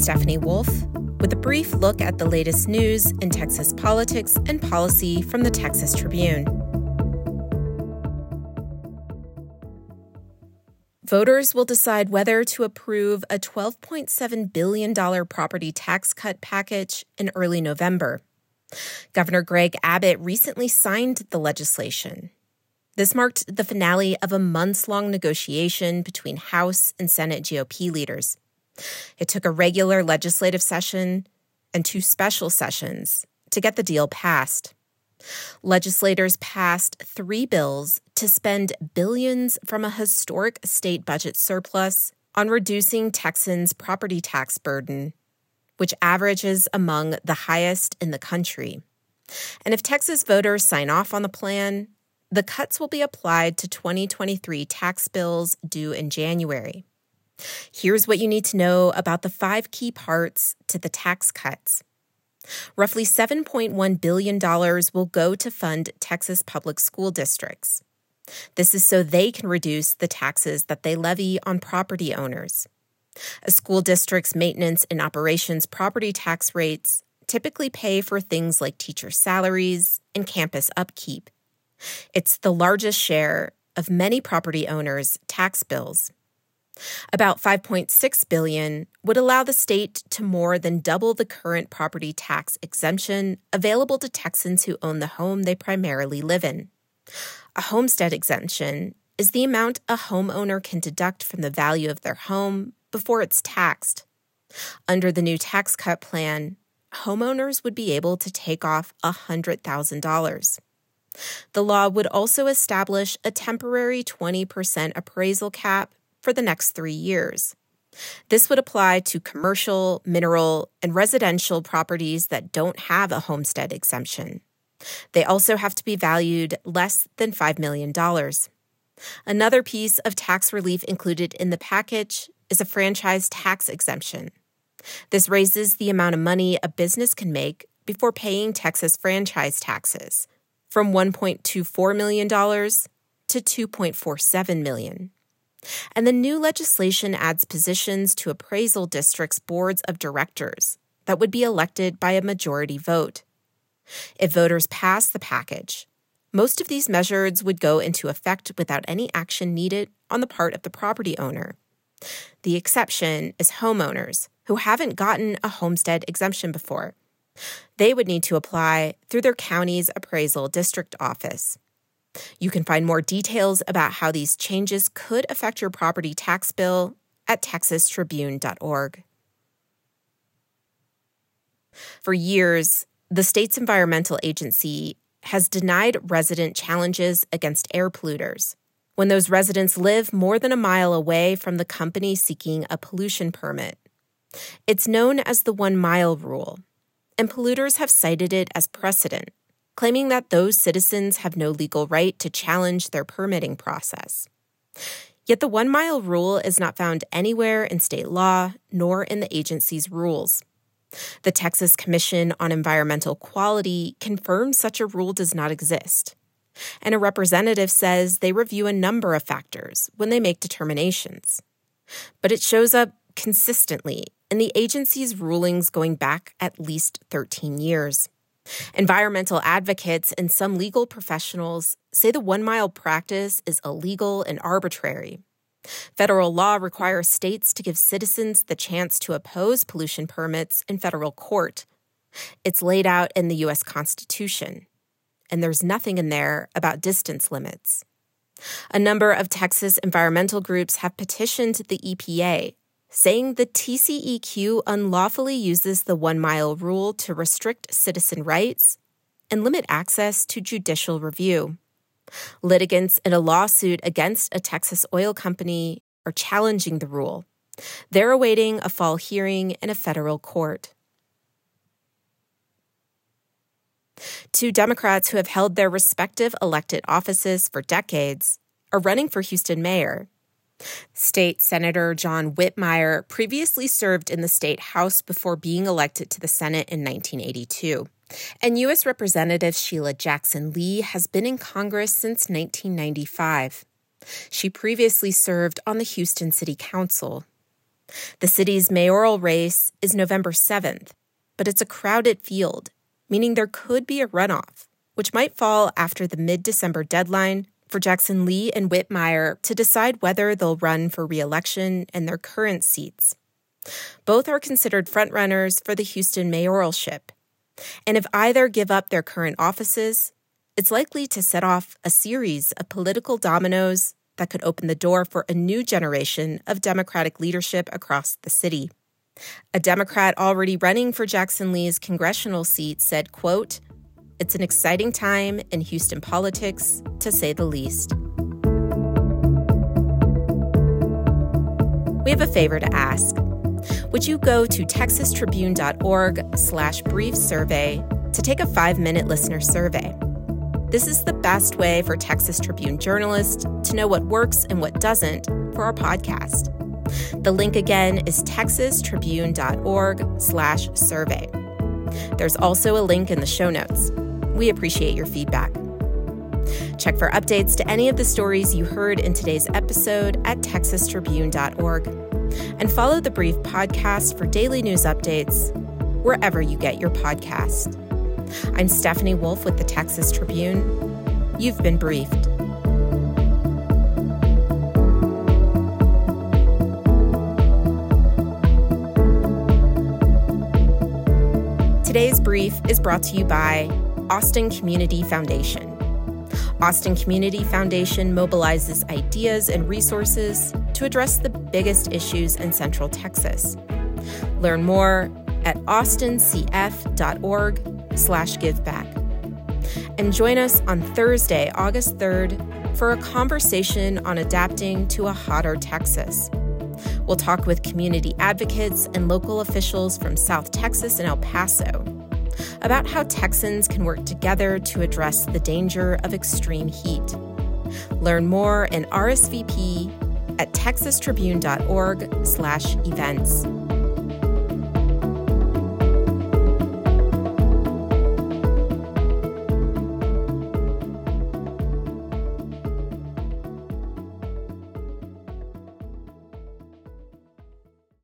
Stephanie Wolf with a brief look at the latest news in Texas politics and policy from the Texas Tribune. Voters will decide whether to approve a $12.7 billion property tax cut package in early November. Governor Greg Abbott recently signed the legislation. This marked the finale of a months long negotiation between House and Senate GOP leaders. It took a regular legislative session and two special sessions to get the deal passed. Legislators passed three bills to spend billions from a historic state budget surplus on reducing Texans' property tax burden, which averages among the highest in the country. And if Texas voters sign off on the plan, the cuts will be applied to 2023 tax bills due in January. Here's what you need to know about the five key parts to the tax cuts. Roughly $7.1 billion will go to fund Texas public school districts. This is so they can reduce the taxes that they levy on property owners. A school district's maintenance and operations property tax rates typically pay for things like teacher salaries and campus upkeep. It's the largest share of many property owners' tax bills. About 5.6 billion would allow the state to more than double the current property tax exemption available to Texans who own the home they primarily live in. A homestead exemption is the amount a homeowner can deduct from the value of their home before it's taxed. Under the new tax cut plan, homeowners would be able to take off $100,000. The law would also establish a temporary 20% appraisal cap for the next three years. This would apply to commercial, mineral, and residential properties that don't have a homestead exemption. They also have to be valued less than $5 million. Another piece of tax relief included in the package is a franchise tax exemption. This raises the amount of money a business can make before paying Texas franchise taxes from $1.24 million to $2.47 million. And the new legislation adds positions to appraisal districts' boards of directors that would be elected by a majority vote. If voters pass the package, most of these measures would go into effect without any action needed on the part of the property owner. The exception is homeowners who haven't gotten a homestead exemption before. They would need to apply through their county's appraisal district office. You can find more details about how these changes could affect your property tax bill at texastribune.org. For years, the state's environmental agency has denied resident challenges against air polluters when those residents live more than a mile away from the company seeking a pollution permit. It's known as the one mile rule, and polluters have cited it as precedent claiming that those citizens have no legal right to challenge their permitting process. Yet the one mile rule is not found anywhere in state law nor in the agency's rules. The Texas Commission on Environmental Quality confirms such a rule does not exist. And a representative says they review a number of factors when they make determinations. But it shows up consistently in the agency's rulings going back at least 13 years. Environmental advocates and some legal professionals say the one mile practice is illegal and arbitrary. Federal law requires states to give citizens the chance to oppose pollution permits in federal court. It's laid out in the U.S. Constitution, and there's nothing in there about distance limits. A number of Texas environmental groups have petitioned the EPA saying the TCEQ unlawfully uses the one mile rule to restrict citizen rights and limit access to judicial review. Litigants in a lawsuit against a Texas oil company are challenging the rule. They're awaiting a fall hearing in a federal court. Two Democrats who have held their respective elected offices for decades are running for Houston mayor. State Senator John Whitmire previously served in the state House before being elected to the Senate in 1982. And U.S. Representative Sheila Jackson Lee has been in Congress since 1995. She previously served on the Houston City Council. The city's mayoral race is November 7th, but it's a crowded field, meaning there could be a runoff, which might fall after the mid December deadline for Jackson Lee and Whitmire to decide whether they'll run for reelection in their current seats. Both are considered frontrunners for the Houston mayoralship. And if either give up their current offices, it's likely to set off a series of political dominoes that could open the door for a new generation of Democratic leadership across the city. A Democrat already running for Jackson Lee's congressional seat said, quote, It's an exciting time in Houston politics, to say the least. We have a favor to ask. Would you go to texastribune.org slash brief survey to take a five-minute listener survey? This is the best way for Texas Tribune journalists to know what works and what doesn't for our podcast. The link again is texastribune.org slash survey. There's also a link in the show notes. We appreciate your feedback. Check for updates to any of the stories you heard in today's episode at texastribune.org. And follow the Brief podcast for daily news updates wherever you get your podcast. I'm Stephanie Wolf with the Texas Tribune. You've been briefed. Today's brief is brought to you by Austin Community Foundation. Austin Community Foundation mobilizes ideas and resources to address the biggest issues in Central Texas. Learn more at austincf.org slash giveback. And join us on Thursday, August 3rd, for a conversation on adapting to a hotter Texas. We'll talk with community advocates and local officials from South Texas and El Paso about how Texans can work together to address the danger of extreme heat. Learn more and RSVP at texastribune.org/events.